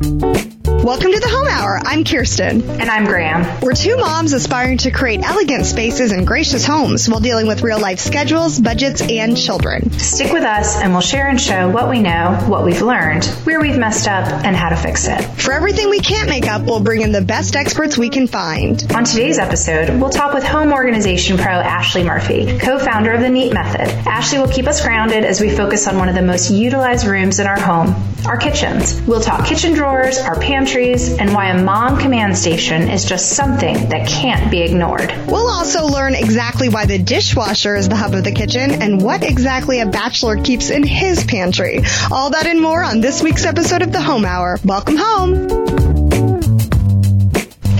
Bye. Welcome to the Home Hour. I'm Kirsten. And I'm Graham. We're two moms aspiring to create elegant spaces and gracious homes while dealing with real life schedules, budgets, and children. Stick with us and we'll share and show what we know, what we've learned, where we've messed up, and how to fix it. For everything we can't make up, we'll bring in the best experts we can find. On today's episode, we'll talk with home organization pro Ashley Murphy, co-founder of the NEAT method. Ashley will keep us grounded as we focus on one of the most utilized rooms in our home, our kitchens. We'll talk kitchen drawers, our pantry, and why a mom command station is just something that can't be ignored. We'll also learn exactly why the dishwasher is the hub of the kitchen and what exactly a bachelor keeps in his pantry. All that and more on this week's episode of the Home Hour. Welcome home.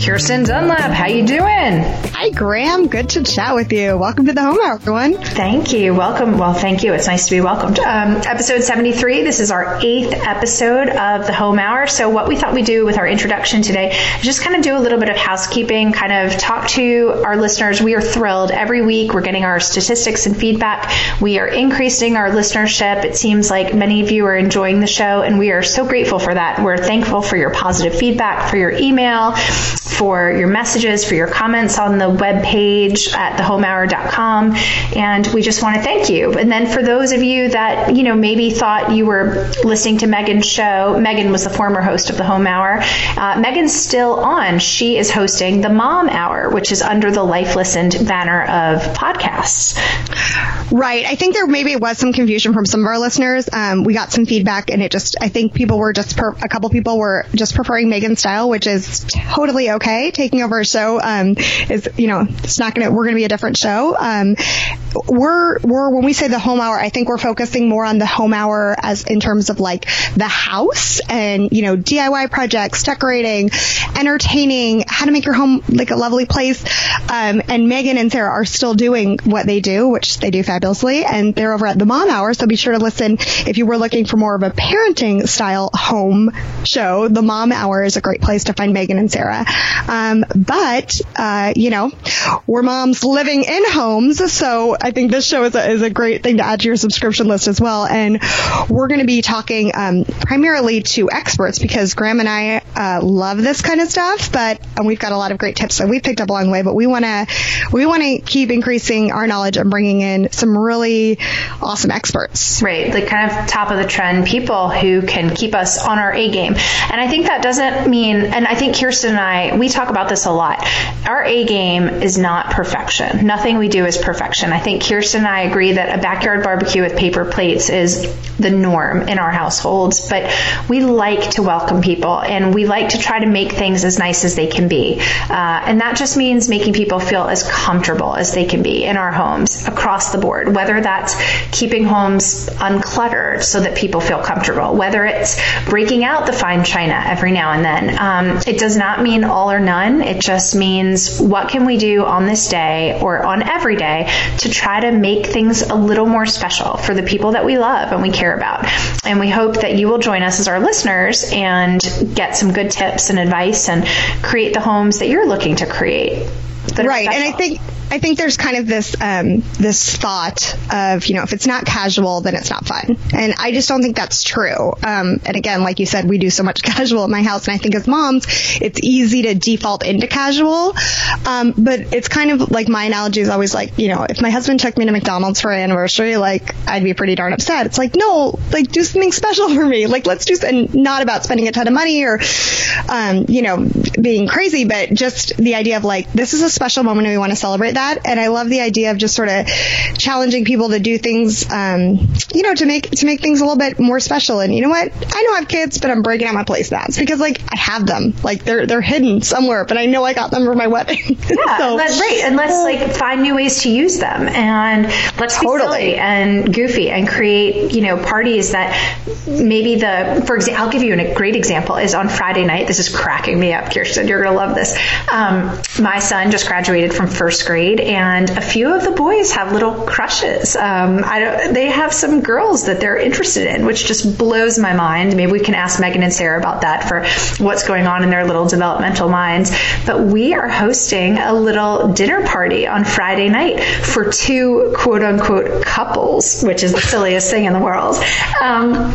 Kirsten Dunlap, how you doing? Hi, Graham. Good to chat with you. Welcome to the home hour, everyone. Thank you. Welcome. Well, thank you. It's nice to be welcomed. Um, episode 73. This is our eighth episode of the home hour. So what we thought we'd do with our introduction today just kind of do a little bit of housekeeping, kind of talk to our listeners. We are thrilled. Every week we're getting our statistics and feedback. We are increasing our listenership. It seems like many of you are enjoying the show and we are so grateful for that. We're thankful for your positive feedback, for your email, for your messages, for your comments on the web page at thehomehour.com. And we just want to thank you. And then for those of you that, you know, maybe thought you were listening to Megan's show, Megan was the former host of the Home Hour. Uh, Megan's still on. She is hosting the Mom Hour, which is under the Life Listened banner of podcasts. Right. I think there maybe was some confusion from some of our listeners. Um, we got some feedback and it just, I think people were just, per- a couple people were just preferring Megan's style, which is totally okay okay. Taking over a show um, is, you know, it's not to. We're to be a different show. Um, we're we're when we say the home hour, I think we're focusing more on the home hour as in terms of like the house and you know DIY projects, decorating, entertaining, how to make your home like a lovely place. Um, and Megan and Sarah are still doing what they do, which they do fabulously, and they're over at the Mom Hour. So be sure to listen if you were looking for more of a parenting style home show. The Mom Hour is a great place to find Megan and Sarah. Um, but, uh, you know, we're moms living in homes. So I think this show is a, is a great thing to add to your subscription list as well. And we're going to be talking, um, primarily to experts because Graham and I, uh, love this kind of stuff, but and we've got a lot of great tips that we've picked up along the way, but we want to, we want to keep increasing our knowledge and bringing in some really awesome experts. Right. the kind of top of the trend people who can keep us on our A game. And I think that doesn't mean, and I think Kirsten and I, we talk about this a lot. Our A game is not perfection. Nothing we do is perfection. I think Kirsten and I agree that a backyard barbecue with paper plates is the norm in our households, but we like to welcome people and we like to try to make things as nice as they can be. Uh, and that just means making people feel as comfortable as they can be in our homes across the board, whether that's keeping homes uncluttered so that people feel comfortable, whether it's breaking out the fine china every now and then. Um, it does not mean all or none. It just means what can we do on this day or on every day to try to make things a little more special for the people that we love and we care about. And we hope that you will join us as our listeners and get some good tips and advice and create the homes that you're looking to create. Right. And I think I think there's kind of this um, this thought of you know if it's not casual then it's not fun, and I just don't think that's true. Um, and again, like you said, we do so much casual at my house, and I think as moms, it's easy to default into casual. Um, but it's kind of like my analogy is always like you know if my husband took me to McDonald's for an anniversary, like I'd be pretty darn upset. It's like no, like do something special for me, like let's do and not about spending a ton of money or um, you know being crazy, but just the idea of like this is a special moment and we want to celebrate that. And I love the idea of just sort of challenging people to do things, um, you know, to make to make things a little bit more special. And you know what? I know I have kids, but I'm breaking out my placemats because like I have them, like they're they're hidden somewhere, but I know I got them for my wedding. Yeah, so, that's right. And let's like find new ways to use them, and let's totally. be silly and goofy and create, you know, parties that maybe the for example, I'll give you a great example is on Friday night. This is cracking me up, Kirsten. You're gonna love this. Um, my son just graduated from first grade, and a few of the boys have little crushes. Um, they have some girls that they're interested in, which just blows my mind. Maybe we can ask Megan and Sarah about that for what's going on in their little developmental minds. But we are hosting a little dinner party on Friday night for two quote unquote couples, which is the silliest thing in the world. Um,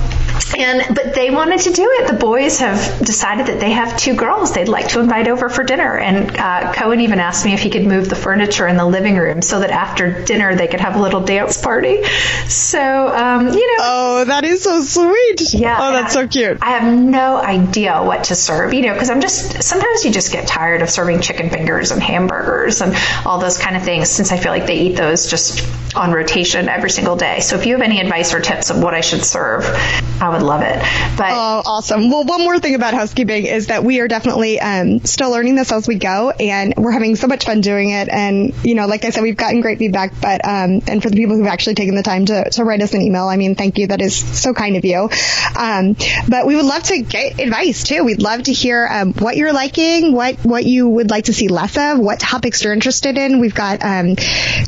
and but they wanted to do it. The boys have decided that they have two girls they'd like to invite over for dinner. And uh, Cohen even asked me if he could move the furniture in the living room so that after dinner they could have a little dance party. So um, you know. Oh, that is so sweet. Yeah. Oh, that's so cute. I have no idea what to serve. You know, because I'm just sometimes you just get tired of serving chicken fingers and hamburgers and all those kind of things since I feel like they eat those just on rotation every single day. So if you have any advice or tips of what I should serve, I would love it. But oh, awesome. Well, one more thing about housekeeping is that we are definitely um, still learning this as we go, and we're having so much fun doing it. And you know, like I said, we've gotten great feedback. But um, and for the people who've actually taken the time to, to write us an email, I mean, thank you. That is so kind of you. Um, but we would love to get advice too. We'd love to hear um, what you're liking, what what you would like to see less of, what topics you're interested in. We've got, um,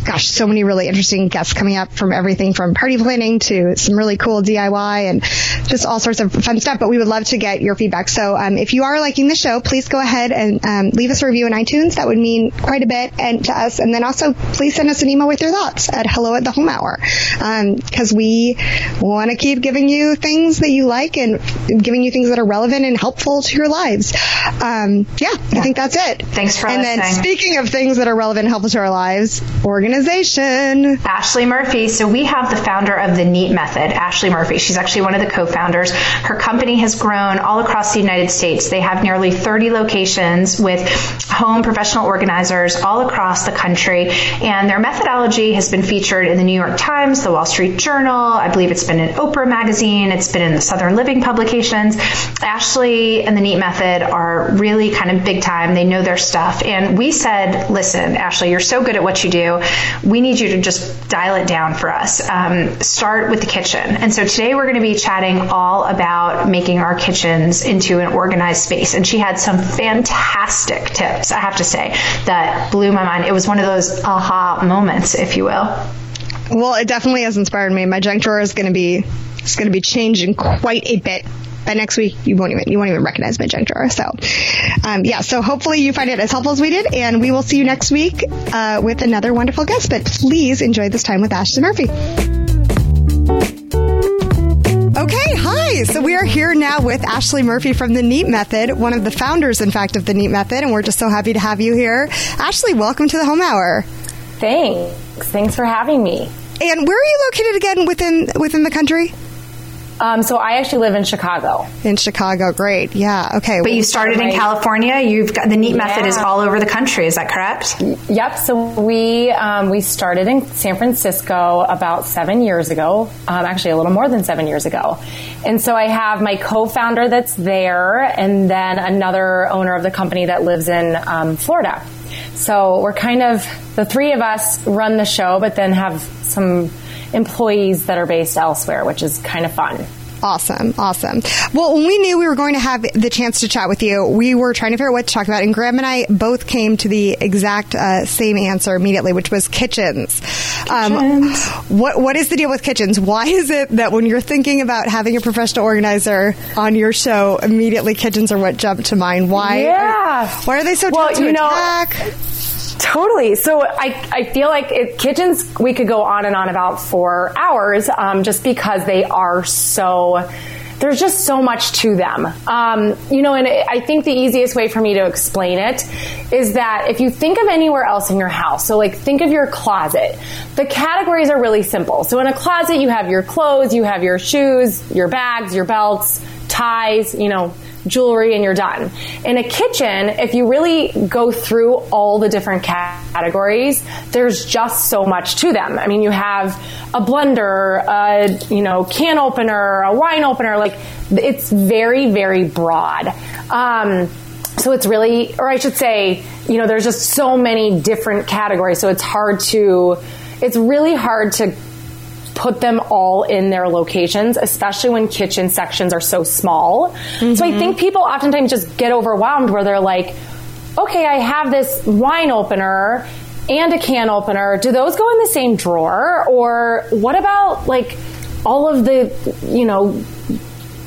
gosh, so many really interesting guests coming up from everything from party planning to some really cool DIY and just all sorts of fun stuff. But we would love to get your feedback. So um, if you are liking the show, please go ahead and um, leave us a review in iTunes. That would mean quite a bit and to us. And then also please send us an email with your thoughts at hello at the home hour because um, we want to keep giving you things that you like and giving you things that are relevant and helpful to your lives. Um, yeah, yeah, I think that's it. Thanks for and listening. then speaking of things that are relevant and helpful to our lives, organization. Ashley Murphy. So we have the founder of the NEAT method, Ashley Murphy. She's actually one of the co-founders. Her company has grown all across the United States. They have nearly 30 locations with home professional organizers all across the country. And their methodology has been featured in the New York Times, the Wall Street Journal. I believe it's been in Oprah magazine. It's been in the Southern Living publications. Ashley and the NEAT method are really kind of big time. They know their stuff. And we said, listen, Ashley, you're so good at what you do. We need you to just dial it down for us. Um, start with the kitchen. And so today we're going to be chatting all about making our kitchens into an organized space. And she had some fantastic tips, I have to say, that blew my mind. It was one of those aha moments, if you will. Well, it definitely has inspired me. My junk drawer is going to be it's going to be changing quite a bit by next week you won't even you won't even recognize my junk drawer. So, um, yeah. So hopefully you find it as helpful as we did, and we will see you next week uh, with another wonderful guest. But please enjoy this time with Ashley Murphy. So we are here now with Ashley Murphy from the NEAT Method, one of the founders, in fact, of the NEAT Method, and we're just so happy to have you here. Ashley, welcome to the Home Hour. Thanks. Thanks for having me. And where are you located again within within the country? Um, so I actually live in Chicago. In Chicago, great. Yeah. Okay. But you started in California. You've got the NEAT yeah. method is all over the country. Is that correct? Yep. So we um, we started in San Francisco about seven years ago. Um, actually, a little more than seven years ago. And so I have my co-founder that's there, and then another owner of the company that lives in um, Florida. So we're kind of the three of us run the show, but then have some employees that are based elsewhere, which is kind of fun. Awesome, awesome. Well, when we knew we were going to have the chance to chat with you, we were trying to figure out what to talk about, and Graham and I both came to the exact uh, same answer immediately, which was kitchens. Um, kitchens. Um, what what is the deal with kitchens? Why is it that when you're thinking about having a professional organizer on your show, immediately kitchens are what jump to mind? Why? Yeah. Are, why are they so well, to you attack? Totally. So I, I feel like it, kitchens, we could go on and on about for hours um, just because they are so there's just so much to them. Um, you know, and I think the easiest way for me to explain it is that if you think of anywhere else in your house, so like think of your closet, the categories are really simple. So in a closet, you have your clothes, you have your shoes, your bags, your belts, ties, you know, jewelry and you're done. In a kitchen, if you really go through all the different categories, there's just so much to them. I mean, you have a blender, a, you know, can opener, a wine opener, like it's very, very broad. Um, so it's really, or I should say, you know, there's just so many different categories. So it's hard to, it's really hard to put them all in their locations, especially when kitchen sections are so small. Mm-hmm. So I think people oftentimes just get overwhelmed where they're like, okay, I have this wine opener and a can opener. Do those go in the same drawer? Or what about like all of the, you know,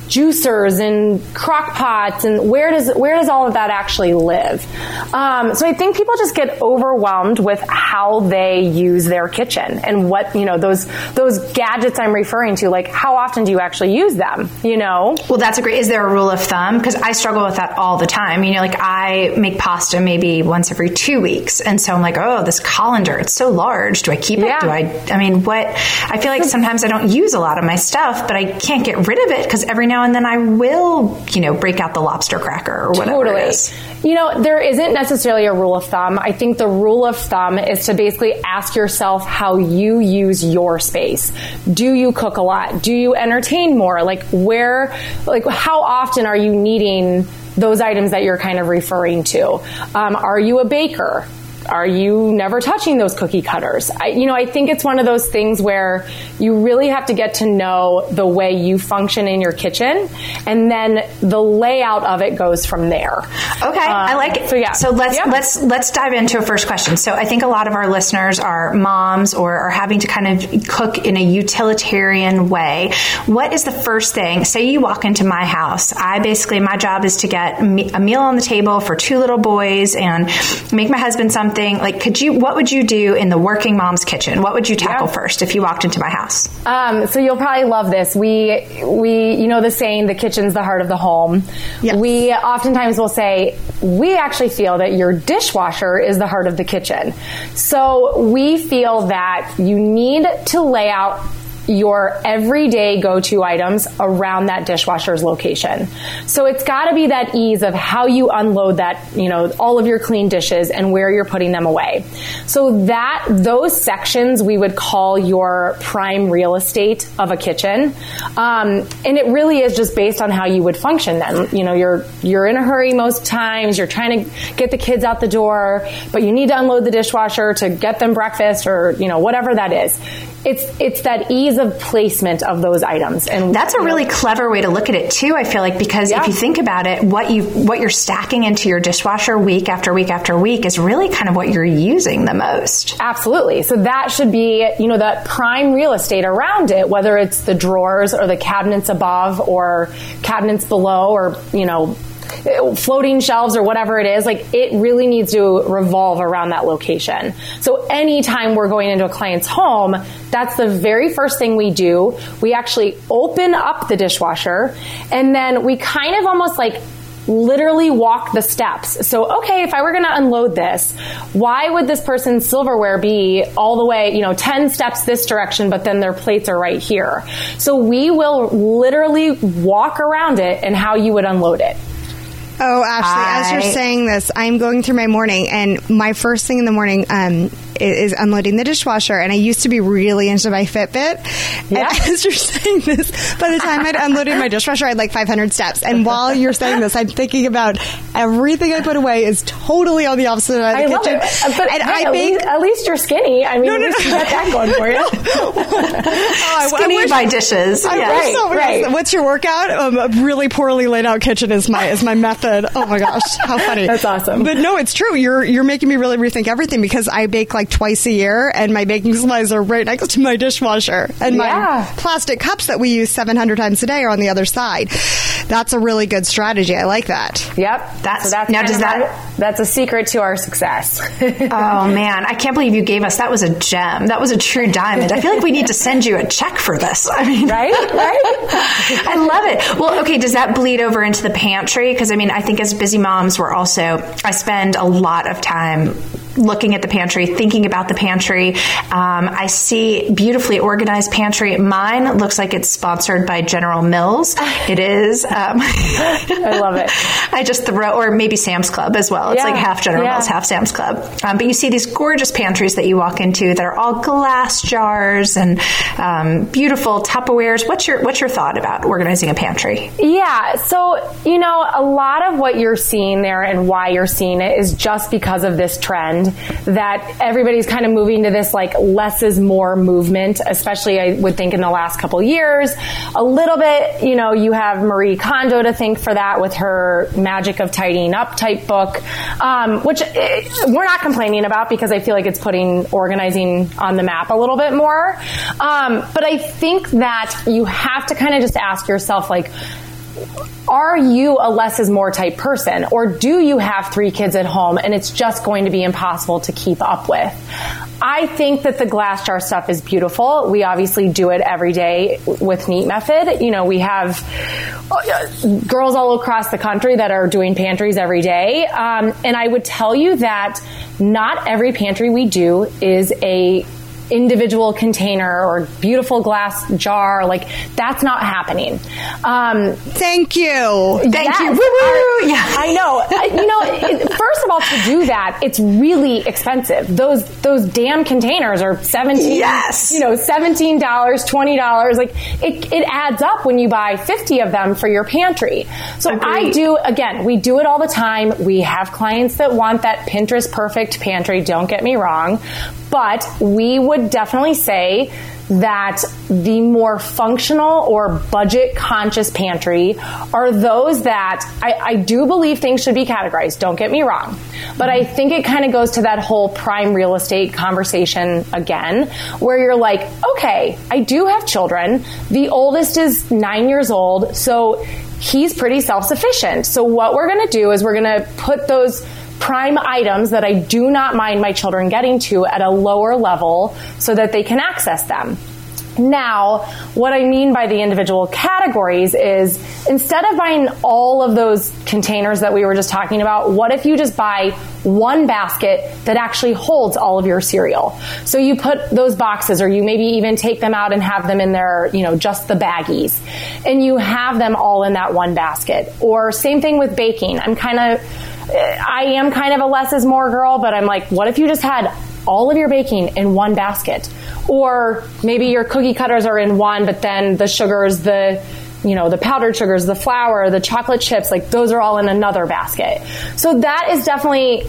juicers and crock pots and where does where does all of that actually live? Um, so I think people just get overwhelmed with how they use their kitchen and what you know those those gadgets I'm referring to. Like how often do you actually use them? You know. Well, that's a great. Is there a rule of thumb? Because I struggle with that all the time. You know, like I make pasta maybe once every two weeks, and so I'm like, oh, this colander, it's so large. Do I keep it? Yeah. Do I? I mean, what? I feel like sometimes I don't use a lot of my stuff, but I can't get rid of it because every now and then I will, you know, break out the lobster cracker or whatever Totally. it is. You know, there isn't necessarily a rule of thumb. I think the rule of thumb is to basically ask yourself how you use your space. Do you cook a lot? Do you entertain more? Like where, like how often are you needing those items that you're kind of referring to? Um, are you a baker? Are you never touching those cookie cutters? I, you know, I think it's one of those things where you really have to get to know the way you function in your kitchen, and then the layout of it goes from there. Okay, I Um, like it. So yeah. So let's Yeah. let's let's dive into a first question. So I think a lot of our listeners are moms or are having to kind of cook in a utilitarian way. What is the first thing? Say you walk into my house. I basically my job is to get a a meal on the table for two little boys and make my husband something. Like, could you? What would you do in the working mom's kitchen? What would you tackle Yeah. first if you walked into my house? Um, so you'll probably love this. We we you know the saying, the kitchen's the heart of the home. Yes. We oftentimes will say we actually feel that your dishwasher is the heart of the kitchen. So we feel that you need to lay out your everyday go-to items around that dishwasher's location. So it's got to be that ease of how you unload that, you know, all of your clean dishes and where you're putting them away. So that those sections we would call your prime real estate of a kitchen. Um, and it really is just based on how you would function then. You know, you're you're in a hurry most times, you're trying to get the kids out the door, but you need to unload the dishwasher to get them breakfast or, you know, whatever that is. It's it's that ease of placement of those items. And That's a know, really clever way to look at it too. I feel like because Yeah. if you think about it, what you what you're stacking into your dishwasher week after week after week is really kind of what you're using the most. Absolutely. So that should be, you know, that prime real estate around it, whether it's the drawers or the cabinets above or cabinets below or, you know, floating shelves or whatever it is, like it really needs to revolve around that location. So anytime we're going into a client's home, that's the very first thing we do. We actually open up the dishwasher and then we kind of almost like literally walk the steps. So, okay, if I were going to unload this, why would this person's silverware be all the way, you know, 10 steps this direction, but then their plates are right here? So we will literally walk around it and how you would unload it. Oh, Ashley, as you're saying this, I'm going through my morning, and my first thing in the morning um, is, is unloading the dishwasher. And I used to be really into my Fitbit. Yeah. And as you're saying this, by the time I'd unloaded my dishwasher, I had like 500 steps. And while you're saying this, I'm thinking about everything I put away is totally on the opposite side of the love kitchen. it. But and hey, I least, at least you're skinny. I mean, No, no, no. you got that going for you. Oh, I- I Skinny wish- by dishes. I Yeah. Right, so right. What's your workout? Um, a really poorly laid out kitchen is my is my method. Oh my gosh, how funny! That's awesome. But no, it's true. You're you're making me really rethink everything because I bake like twice a year, and my baking supplies are right next to my dishwasher, and my Yeah. plastic cups that we use 700 times a day are on the other side. That's a really good strategy. I like that. Yep. That's- so that's now does that- our- that's a secret to our success. Oh man, I can't believe you gave us that was a gem. That was a true diamond. I feel like we need to send you a check for this. I mean, right? Right? I love it. Well, okay, does that bleed over into the pantry? Because I mean, I think as busy moms, we're also, I spend a lot of time looking at the pantry, thinking about the pantry. Um, I see beautifully organized pantry. Mine looks like it's sponsored by General Mills. It is. Um, I love it. I just throw, or maybe Sam's Club as well. It's Yeah, like half General yeah. Mills, half Sam's Club. Um, but you see these gorgeous pantries that you walk into that are all glass jars and um, beautiful Tupperwares. What's your What's your thought about organizing a pantry? Yeah. So, you know, a lot of what you're seeing there and why you're seeing it is just because of this trend that everybody's kind of moving to this like less is more movement, especially I would think in the last couple years. A little bit, you know, you have Marie Kondo to thank for that with her Magic of Tidying Up type book, um, which eh, we're not complaining about because I feel like it's putting organizing on the map a little bit more. Um, but I think that you have to kind of just ask yourself, like, are you a less is more type person or do you have three kids at home and it's just going to be impossible to keep up with? I think that the glass jar stuff is beautiful. We obviously do it every day with Neat Method. You know, we have uh, girls all across the country that are doing pantries every day. Um, and I would tell you that not every pantry we do is a individual container or beautiful glass jar. Like that's not happening. Um, Thank you. Thank yes, you. Yeah. I know. I, you know, it, first of all, to do that, it's really expensive. Those those damn containers are seventeen. Yes. You know, seventeen dollars, twenty dollars. Like it, it adds up when you buy fifty of them for your pantry. So Agreed. I do. Again, we do it all the time. We have clients that want that Pinterest perfect pantry. Don't get me wrong, but we would definitely say that the more functional or budget conscious pantry are those that I, I, do believe things should be categorized. Don't get me wrong. But I think it kind of goes to that whole prime real estate conversation again, where you're like, okay, I do have children. The oldest is nine years old. So he's pretty self sufficient. So what we're going to do is we're going to put those prime items that I do not mind my children getting to at a lower level so that they can access them. Now, what I mean by the individual categories is instead of buying all of those containers that we were just talking about, what if you just buy one basket that actually holds all of your cereal? So you put those boxes or you maybe even take them out and have them in there, you know, just the baggies. And you have them all in that one basket. Or same thing with baking. I'm kind of I am kind of a less is more girl, but I'm like, what if you just had all of your baking in one basket? Or maybe your cookie cutters are in one, but then the sugars, the you know, the powdered sugars, the flour, the chocolate chips, like those are all in another basket. So that is definitely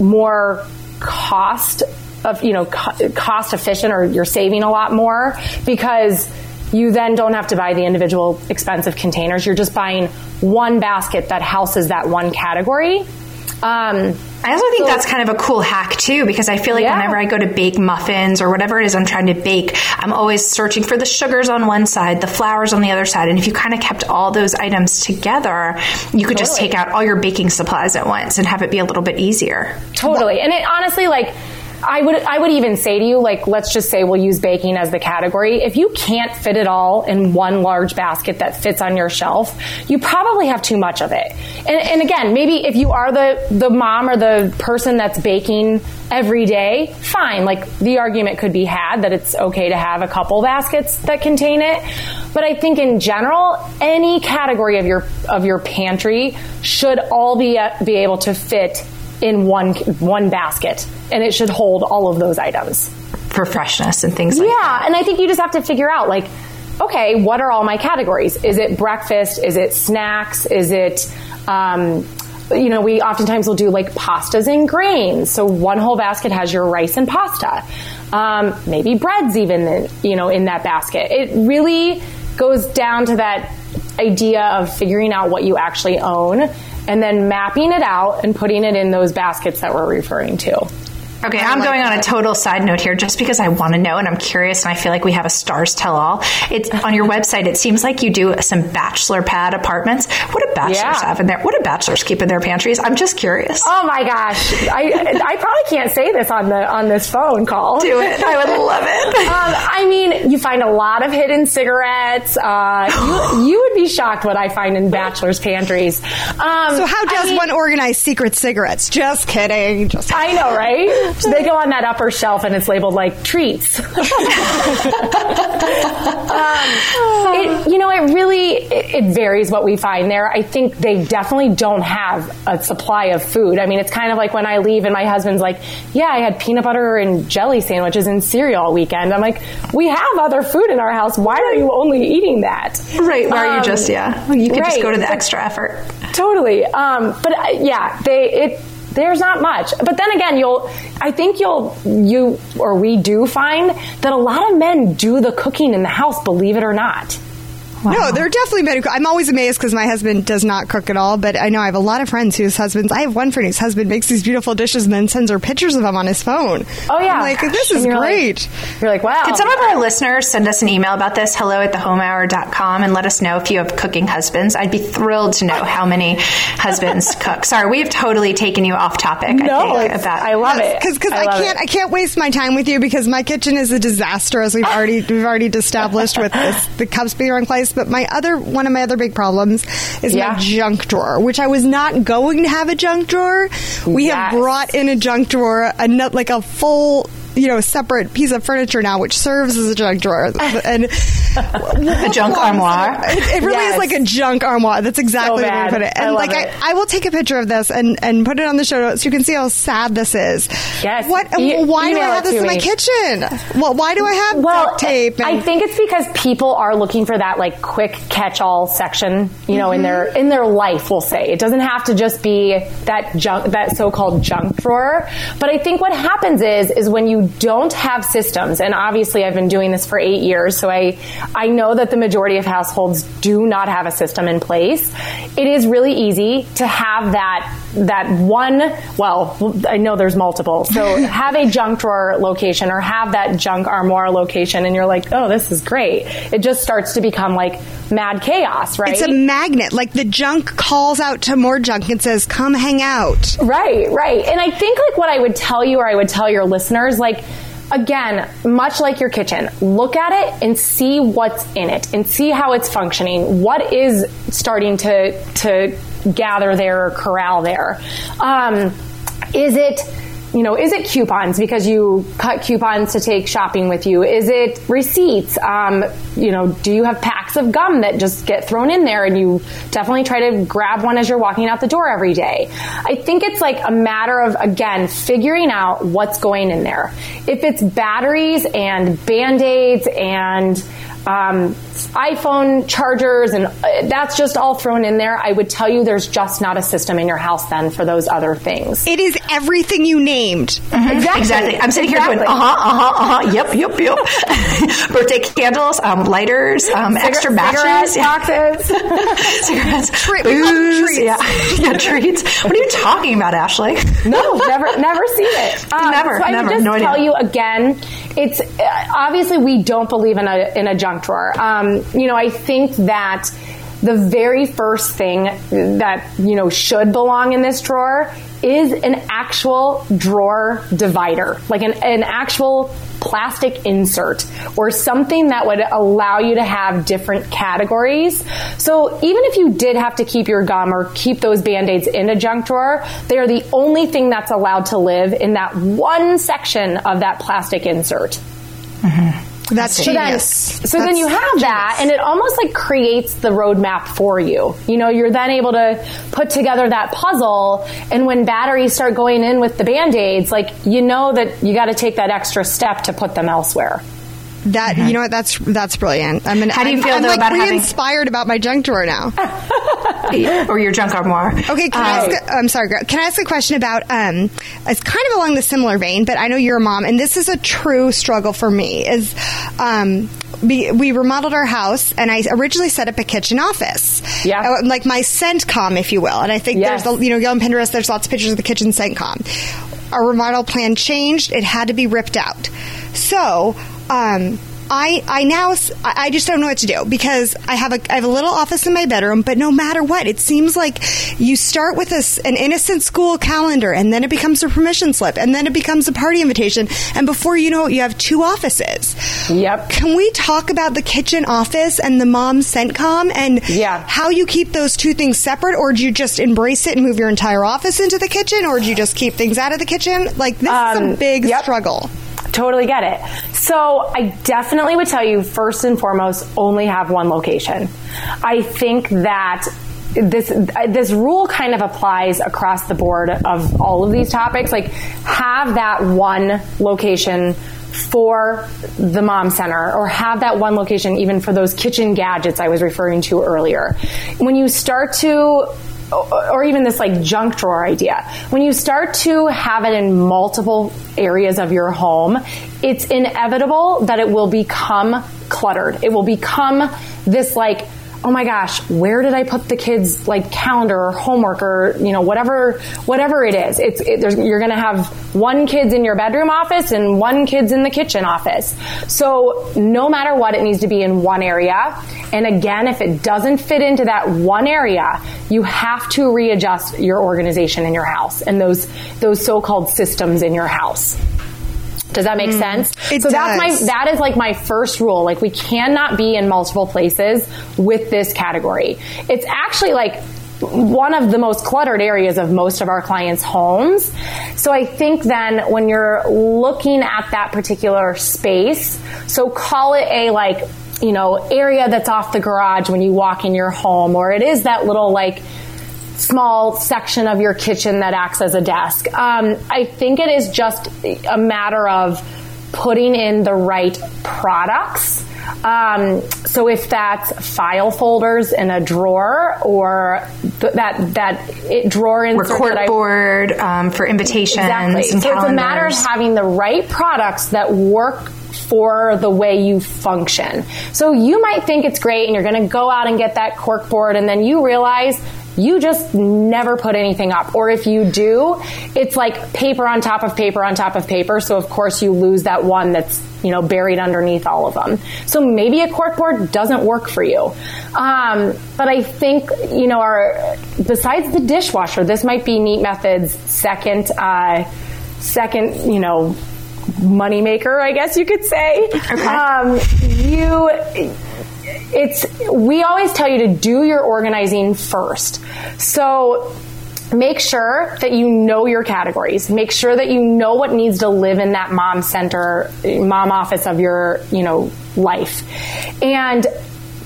more cost of, you know, cost efficient or you're saving a lot more because you then don't have to buy the individual expensive containers. You're just buying one basket that houses that one category. Um, I also think so, that's kind of a cool hack too, because I feel like yeah. whenever I go to bake muffins or whatever it is I'm trying to bake, I'm always searching for the sugars on one side, the flours on the other side. And if you kind of kept all those items together, you could totally. just take out all your baking supplies at once and have it be a little bit easier. Totally. And it honestly, like, I would I would even say to you, like, let's just say we'll use baking as the category. If you can't fit it all in one large basket that fits on your shelf, you probably have too much of it. And, and again, maybe if you are the the mom or the person that's baking every day, fine. Like the argument could be had that it's okay to have a couple baskets that contain it. But I think in general, any category of your of your pantry should all be be able to fit in one one basket, and it should hold all of those items for freshness and things like yeah, that. Yeah, and I think you just have to figure out like, okay, what are all my categories? Is it breakfast? Is it snacks? Is it um, you know, we oftentimes will do like pastas and grains. So one whole basket has your rice and pasta. Um, maybe breads even, in, you know, in that basket. It really goes down to that idea of figuring out what you actually own and then mapping it out and putting it in those baskets that we're referring to. Okay, I'm going on a total side note here just because I want to know and I'm curious and I feel like we have a stars tell all. It's on your website. It seems like you do some bachelor pad apartments. What do bachelors yeah. have in there? What do bachelors keep in their pantries? I'm just curious. Oh my gosh. I I probably can't say this on the on this phone call. Do it. I would love it. Um, I mean, you find a lot of hidden cigarettes. Uh, you, you, would be shocked what I find in bachelors' pantries. Um, so how does I mean, one organize secret cigarettes? Just kidding. Just I know, right? So they go on that upper shelf and it's labeled like treats. um, it, you know, it really it, it, varies what we find there. I think they definitely don't have a supply of food. I mean, it's kind of like when I leave and my husband's like, "Yeah, I had peanut butter and jelly sandwiches and cereal all weekend." I'm like, "We have other food in our house. Why are you only eating that?" Right? Why um, are you just yeah? You could right. just go to the extra effort. Totally. Um, but uh, yeah, they it there's not much. But then again, you'll, I think you'll, you, or we do find that a lot of men do the cooking in the house, believe it or not. Wow. No, they're definitely better. I'm always amazed because my husband does not cook at all, but I know I have a lot of friends whose husbands. I have one friend whose husband makes these beautiful dishes and then sends her pictures of them on his phone. Oh yeah, I'm like this is you're great. Like, you're like, wow. Could some of our listeners send us an email about this? Hello at thehomehour.com and let us know if you have cooking husbands. I'd be thrilled to know how many husbands cook. Sorry, we have totally taken you off topic. No, I think, about I love it because because I, I can't it. I can't waste my time with you because my kitchen is a disaster as we've already we've already established with this, the cups being wrong place. But my other one of my other big problems is Yeah. my junk drawer, which I was not going to have a junk drawer. We have brought in a junk drawer, a nut like a full. You know, a separate piece of furniture now, which serves as a junk drawer, and a junk armoire. it, it really Yes. is like a junk armoire. That's exactly So to put it. And love like it. I, I will take a picture of this and, and put it on the show notes so you can see how sad this is. Yes. What? E- why do I have this in my kitchen? Well, why do I have well, duct tape? I think it's because people are looking for that like quick catch-all section, you know, in their mm-hmm. in their life. We'll say it doesn't have to just be that junk, that so-called junk drawer. But I think what happens is is when you don't have systems, and obviously I've been doing this for eight years, so I I know that the majority of households do not have a system in place. It is really easy to have that that one. Well, I know there's multiple, so have a junk drawer location or have that junk armoire location, and you're like, oh, this is great. It just starts to become like mad chaos, right? it's a magnet. Like the junk calls out to more junk and says, "Come hang out." Right, right. And I think like what I would tell you or I would tell your listeners, like, again, much like your kitchen, look at it and see what's in it and see how it's functioning. What is starting to, to gather there or corral there? Um, is it, you know, is it coupons because you cut coupons to take shopping with you? Is it receipts? Um, you know, do you have packs of gum that just get thrown in there and you definitely try to grab one as you're walking out the door every day? I think it's like a matter of, again, figuring out what's going in there. If it's batteries and band-aids and um, iPhone chargers and uh, that's just all thrown in there, I would tell you there's just not a system in your house then for those other things. It is everything you named. Exactly. Exactly. I'm sitting here going, uh Exactly. huh, uh huh, uh huh, yep, yep, yep. Birthday candles, um, lighters, um, extra matches, Cigarette boxes. cigarettes, Treat- we call them booze, treats. yeah, yeah, treats. What are you talking about, Ashley? No, never, never seen it. Um, Never, so I never, just no idea. tell you again. It's uh, obviously we don't believe in a in a junk drawer. Um, you know, I think that the very first thing that you know should belong in this drawer is an actual drawer divider, like an, an actual plastic insert or something that would allow you to have different categories. So even if you did have to keep your gum or keep those band-aids in a junk drawer, they are the only thing that's allowed to live in that one section of that plastic insert. Mm-hmm. That's So then, genius. so then you have that, and it almost like creates the roadmap for you. You know, you're then able to put together that puzzle, and when batteries start going in with the band aids, like you know that you got to take that extra step to put them elsewhere. That you know what? That's that's brilliant. I mean, How do you I'm, feel, I'm though, like about having- re-inspired about my junk drawer now. or your junk armoire. Okay, can I ask? A, I'm sorry. Can I ask a question about? Um, it's kind of along the similar vein, but I know you're a mom, and this is a true struggle for me. Is um, we, we remodeled our house, and I originally set up a kitchen office. Yeah. Uh, like my CentCom, if you will. And I think Yes. there's, the, you know, on Pinterest. There's lots of pictures of the kitchen CentCom. Our remodel plan changed. It had to be ripped out. So. Um, I, I now I just don't know what to do because I have a I have a little office in my bedroom, but no matter what, it seems like you start with a an innocent school calendar, and then it becomes a permission slip, and then it becomes a party invitation, and before you know it, you have two offices. Yep. Can we talk about the kitchen office and the mom CentCom and Yeah. how you keep those two things separate, or do you just embrace it and move your entire office into the kitchen, or do you just keep things out of the kitchen? Like this is Um, a big yep. struggle. Totally get it. So I definitely would tell you first and foremost, only have one location. I think that this this rule kind of applies across the board of all of these topics. Like have that one location for the mom center or have that one location even for those kitchen gadgets I was referring to earlier. When you start to or even this like junk drawer idea. When you start to have it in multiple areas of your home, it's inevitable that it will become cluttered. It will become this like oh my gosh, where did I put the kids like calendar or homework or you know whatever whatever it is? It's it, you're going to have one kid's in your bedroom office and one kid's in the kitchen office. So no matter what, it needs to be in one area. And again, if it doesn't fit into that one area, you have to readjust your organization in your house and those those so-called systems in your house. Does that make mm, sense? So does. that's my that is like my first rule. Like we cannot be in multiple places with this category. It's actually like one of the most cluttered areas of most of our clients' homes. So I think then when you're looking at that particular space, so call it a like, you know, area that's off the garage when you walk in your home, or it is that little like small section of your kitchen that acts as a desk. Um, I think it is just a matter of putting in the right products. Um, so if that's file folders in a drawer or th- that that it, drawer insert or board um, for invitations exactly. and so calendars. it's a matter of having the right products that work for the way you function. So you might think it's great and you're going to go out and get that cork board and then you realize you just never put anything up. Or if you do, it's like paper on top of paper on top of paper. So of course you lose that one that's, you know, buried underneath all of them. So maybe a corkboard doesn't work for you. Um, but I think, you know, our, besides the dishwasher, this might be Neat Methods second, uh, second, you know, moneymaker, I guess you could say. Okay. Um, you, it's we always tell you to do your organizing first. So make sure that you know your categories. Make sure that you know what needs to live in that mom center, mom office of your, you know, life. And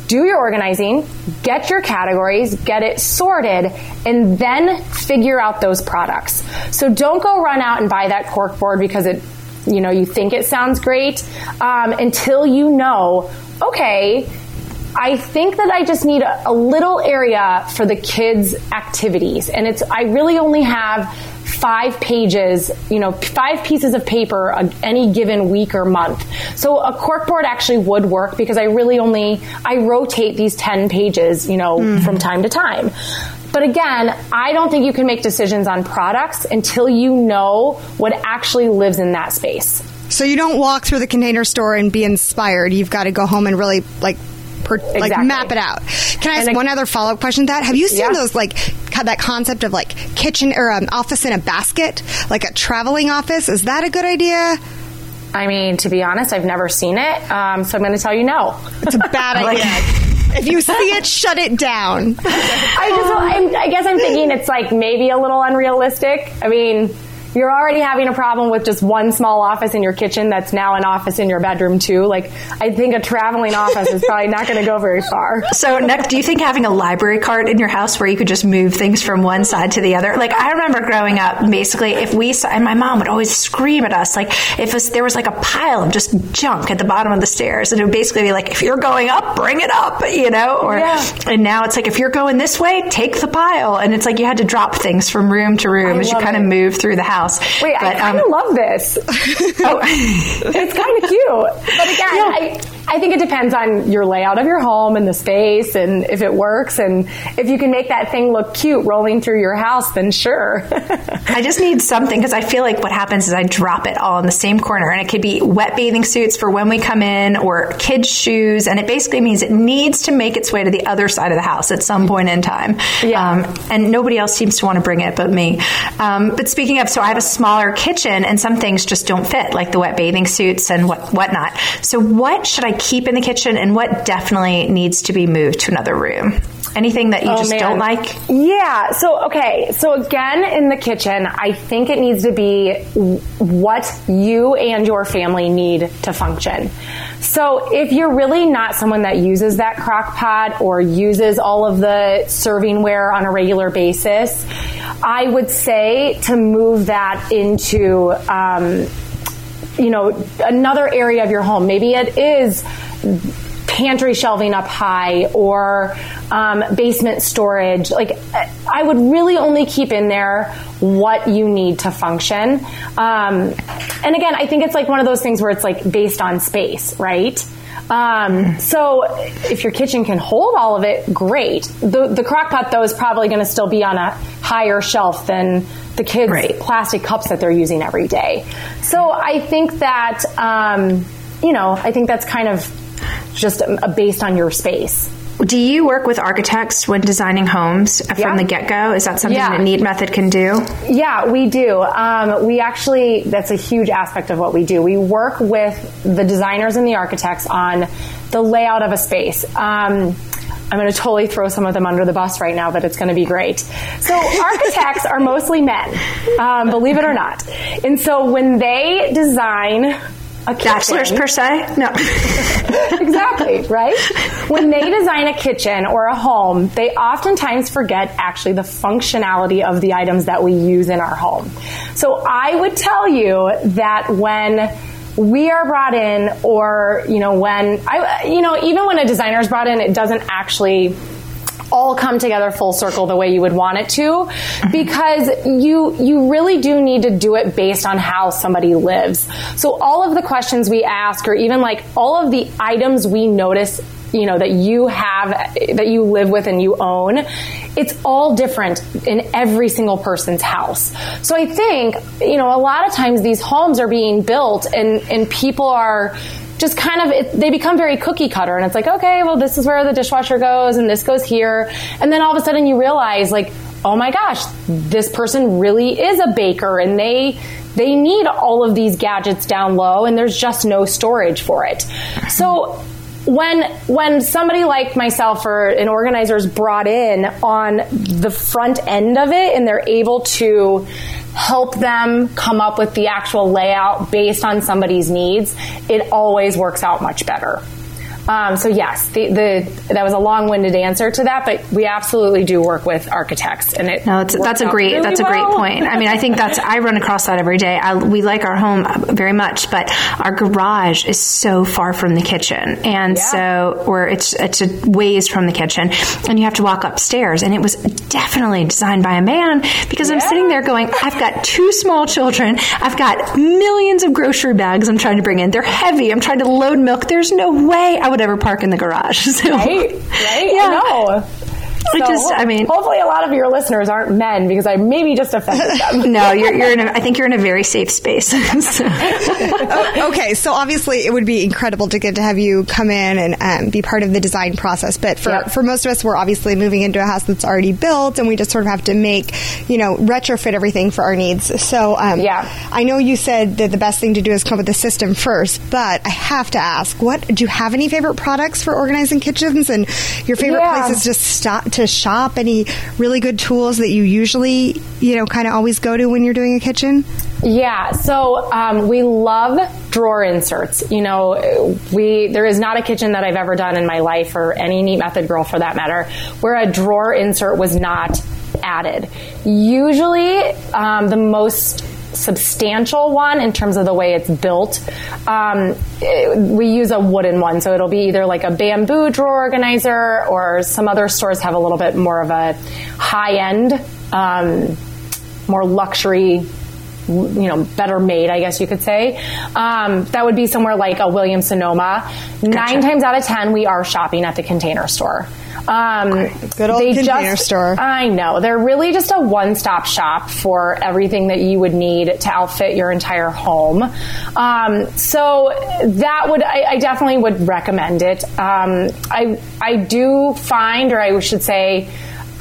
do your organizing, get your categories, get it sorted, and then figure out those products. So don't go run out and buy that cork board because it, you know, you think it sounds great um, until you know, okay, I think that I just need a, a, little area for the kids' activities. And it's, I really only have five pages, you know, five pieces of paper any given week or month. So a corkboard actually would work because I really only, I rotate these 10 pages, you know, mm. from time to time. But again, I don't think you can make decisions on products until you know what actually lives in that space. So you don't walk through the container store and be inspired. You've got to go home and really like per, exactly. like map it out. Can I ask one other follow up question to that? Have you seen yeah. those like that concept of like kitchen or um, office in a basket, like a traveling office? Is that a good idea? I mean, to be honest, I've never seen it, um, so I'm going to tell you no. It's a bad idea. if you see it, shut it down. I just, I'm, I guess I'm thinking it's like maybe a little unrealistic. I mean, you're already having a problem with just one small office in your kitchen that's now an office in your bedroom too. Like, I think a traveling office is probably not going to go very far. So, Nick, do you think having a library cart in your house where you could just move things from one side to the other? Like, I remember growing up, basically, if we saw, and my mom would always scream at us, like, if was, there was like a pile of just junk at the bottom of the stairs, and it would basically be like, if you're going up, bring it up, you know? Or, yeah. and now it's like, if you're going this way, take the pile. And it's like you had to drop things from room to room I as you kind of move through the house Wait, but, I kind of um, love this. oh, it's kind of cute. But again, yeah. I, I think it depends on your layout of your home and the space and if it works. And if you can make that thing look cute rolling through your house, then sure. I just need something because I feel like what happens is I drop it all in the same corner. And it could be wet bathing suits for when we come in or kids' shoes. And it basically means it needs to make its way to the other side of the house at some point in time. Yeah. Um, and nobody else seems to want to bring it but me. Um, but speaking of, so I have a smaller kitchen and some things just don't fit, like the wet bathing suits and what, whatnot. So what should I keep in the kitchen and what definitely needs to be moved to another room? Anything that you oh, just man. don't like? Yeah. So, okay. So again, in the kitchen, I think it needs to be what you and your family need to function. So if you're really not someone that uses that crock pot or uses all of the servingware on a regular basis, I would say to move that into, um, you know, another area of your home. Maybe it is pantry shelving up high or um, basement storage. Like, I would really only keep in there what you need to function. Um, and again, I think it's like one of those things where it's like based on space, right? Um, so if your kitchen can hold all of it, great. The, the crock pot though is probably going to still be on a higher shelf than the kids' Right. plastic cups that they're using every day. So I think that, um, you know, I think that's kind of just uh, based on your space. Do you work with architects when designing homes from Yeah. the get go? Is that something Yeah. that Neat Method can do? Yeah, we do. Um, we actually, that's a huge aspect of what we do. We work with the designers and the architects on the layout of a space. Um, I'm going to totally throw some of them under the bus right now, but it's going to be great. So architects are mostly men, um, believe it or not. And so when they design a kitchen, Bachelors per se? No. exactly, right? When they design a kitchen or a home, they oftentimes forget actually the functionality of the items that we use in our home. So I would tell you that when we are brought in or, you know, when I, you know, even when a designer is brought in, it doesn't actually all come together full circle the way you would want it to because you you really do need to do it based on how somebody lives. So all of the questions we ask or even like all of the items we notice you know that you have that you live with and you own it's all different in every single person's house so i think you know a lot of times these homes are being built and and people are just kind of it, they become very cookie cutter. And it's like okay well this is where the dishwasher goes and this goes here. And then all of a sudden you realize like oh my gosh this person really is a baker and they they need all of these gadgets down low and there's just no storage for it. So when when somebody like myself or an organizer is brought in on the front end of it and they're able to help them come up with the actual layout based on somebody's needs, it always works out much better. Um, so yes, the, the that was a long-winded answer to that, but we absolutely do work with architects, and it No, it's, that's a great really that's a great point. I mean, I think that's I run across that every day. I, we like our home very much, but our garage is so far from the kitchen, and Yeah. so or it's it's a ways from the kitchen, and you have to walk upstairs. And it was definitely designed by a man because I'm sitting there going, I've got two small children, I've got millions of grocery bags I'm trying to bring in. They're heavy. I'm trying to load milk. There's no way I would ever park in the garage. So, right? Right? Yeah. I. I So, just, I mean, hopefully, a lot of your listeners aren't men because I maybe just offended them. no, you're, you're in a, I think you're in a very safe space. So- okay, so obviously it would be incredible to get to have you come in and um, be part of the design process. But for, Yep. for most of us, we're obviously moving into a house that's already built, and we just sort of have to make, you know, retrofit everything for our needs. So um, Yeah. I know you said that the best thing to do is come up with the system first, but I have to ask, what do you have any favorite products for organizing kitchens and your favorite Yeah. places to stop to shop? Any really good tools that you usually, you know, kind of always go to when you're doing a kitchen? Yeah, so um, we love drawer inserts. You know, we there is not a kitchen that I've ever done in my life, or any neat method girl for that matter, where a drawer insert was not added. Usually, um, the most substantial one in terms of the way it's built. Um, it- we use a wooden one, so it'll be either like a bamboo drawer organizer, or some other stores have a little bit more of a high end, um, more luxury you know, better made, I guess you could say. Um, that would be somewhere like a Williams Sonoma. Nine times out of ten, we are shopping at the container store. Um, Good old they Container just- Store. I know. They're really just a one stop shop for everything that you would need to outfit your entire home. Um, so that would, I, I definitely would recommend it. Um, I, I do find, or I should say,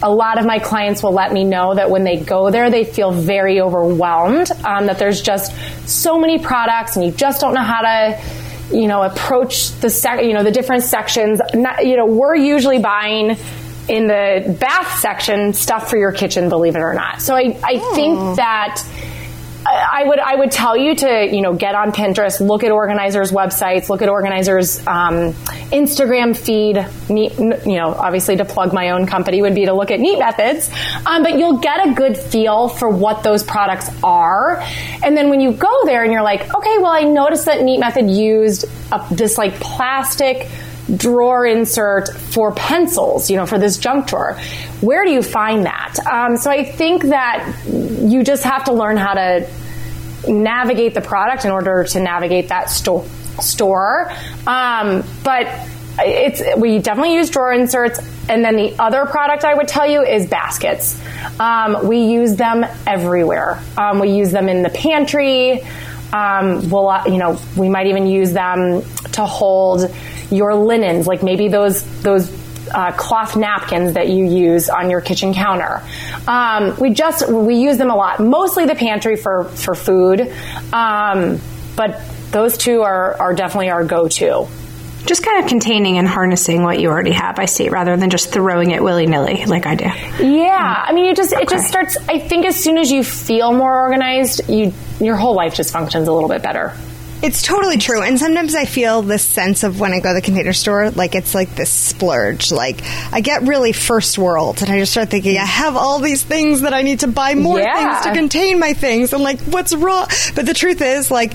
a lot of my clients will let me know that when they go there, they feel very overwhelmed, um, that there's just so many products and you just don't know how to you know, approach the sec- you know, the different sections. Not, you know, we're usually buying in the bath section stuff for your kitchen, believe it or not. So I, I think hmm. that I would I would tell you to you know get on Pinterest, look at organizers' websites, look at organizers' um, Instagram feed. Neat, you know, obviously to plug my own company would be to look at Neat Methods, um, but you'll get a good feel for what those products are, and then when you go there and you're like, okay, well I noticed that Neat Method used a, this like plastic drawer insert for pencils, you know, for this junk drawer. Where do you find that? Um, so I think that you just have to learn how to navigate the product in order to navigate that store. Um, but it's we definitely use drawer inserts. And then the other product I would tell you is baskets. Um, we use them everywhere. Um, we use them in the pantry. Um, we'll, uh, you know, we might even use them to hold your linens, like maybe those those uh, cloth napkins that you use on your kitchen counter. Um, we just we use them a lot, mostly the pantry for for food, um, but those two are are definitely our go to just kind of containing and harnessing what you already have i see rather than just throwing it willy-nilly like i do yeah i mean it just okay. it just starts i think as soon as you feel more organized you your whole life just functions a little bit better it's totally true. And sometimes I feel this sense of when I go to the container store, like it's like this splurge. Like I get really first world and I just start thinking, I have all these things that I need to buy more yeah. things to contain my things. And like, what's wrong? But the truth is, like,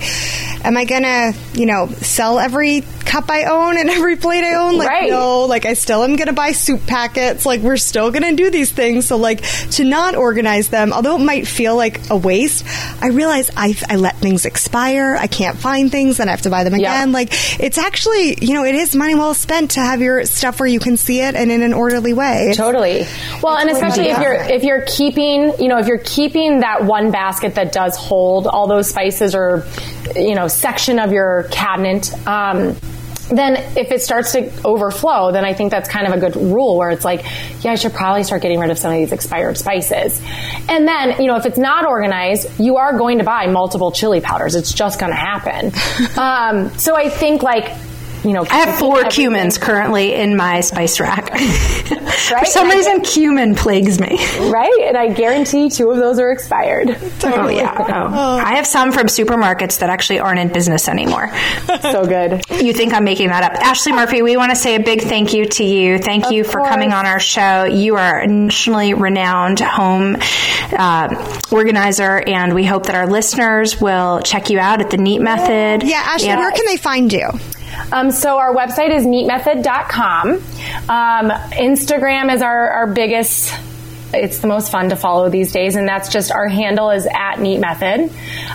am I gonna, you know, sell every cup I own and every plate I own? Like, right. no, like I still am gonna buy soup packets. Like, we're still gonna do these things. So like to not organize them, although it might feel like a waste, I realize I, I let things expire. I can't find find things and I have to buy them again. Yep. Like it's actually, you know, it is money well spent to have your stuff where you can see it and in an orderly way. It's, totally. Well, and especially if you're if you're keeping, you know, if you're keeping that one basket that does hold all those spices or you know, section of your cabinet um, then if it starts to overflow, then I think that's kind of a good rule where it's like, yeah, I should probably start getting rid of some of these expired spices. And then, you know, if it's not organized, you are going to buy multiple chili powders. It's just going to happen. um, so I think like you know, I have four everything. cumins currently in my spice rack. right? For some reason, cumin plagues me. Right, and I guarantee two of those are expired. Totally. Oh yeah. Oh. oh. I have some from supermarkets that actually aren't in business anymore. so good. You think I'm making that up? Ashley Murphy, we want to say a big thank you to you. Thank of you for course. coming on our show. You are a nationally renowned home uh, organizer, and we hope that our listeners will check you out at the Neat Method. Yeah, Ashley, where can they find you? Um, so our website is neatmethod.com. Um, Instagram is our, our biggest it's the most fun to follow these days, and that's just our handle is at Neat Method.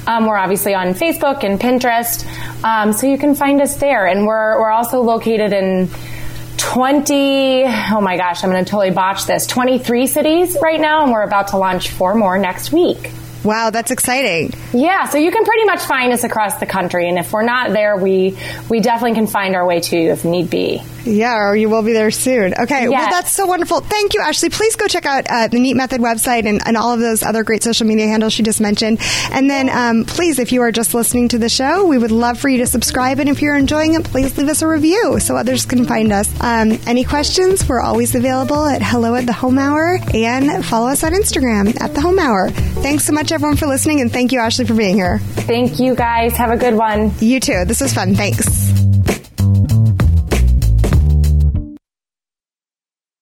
Um, we're obviously on Facebook and Pinterest, um, so you can find us there. And we're we're also located in 20 oh my gosh i'm going to totally botch this 23 cities right now and we're about to launch four more next week Wow, that's exciting. Yeah, so you can pretty much find us across the country, and if we're not there, we we definitely can find our way to you if need be. Yeah, or you will be there soon. Okay, yes. well, that's so wonderful. Thank you, Ashley. Please go check out uh, the Neat Method website and, and, all of those other great social media handles she just mentioned. And then, um, please, if you are just listening to the show, we would love for you to subscribe. And if you're enjoying it, please leave us a review so others can find us. Um, any questions? We're always available at hello at the home hour and follow us on Instagram at the home hour. Thanks so much, everyone, for listening. And thank you, Ashley, for being here. Thank you, guys. Have a good one. You too. This was fun. Thanks.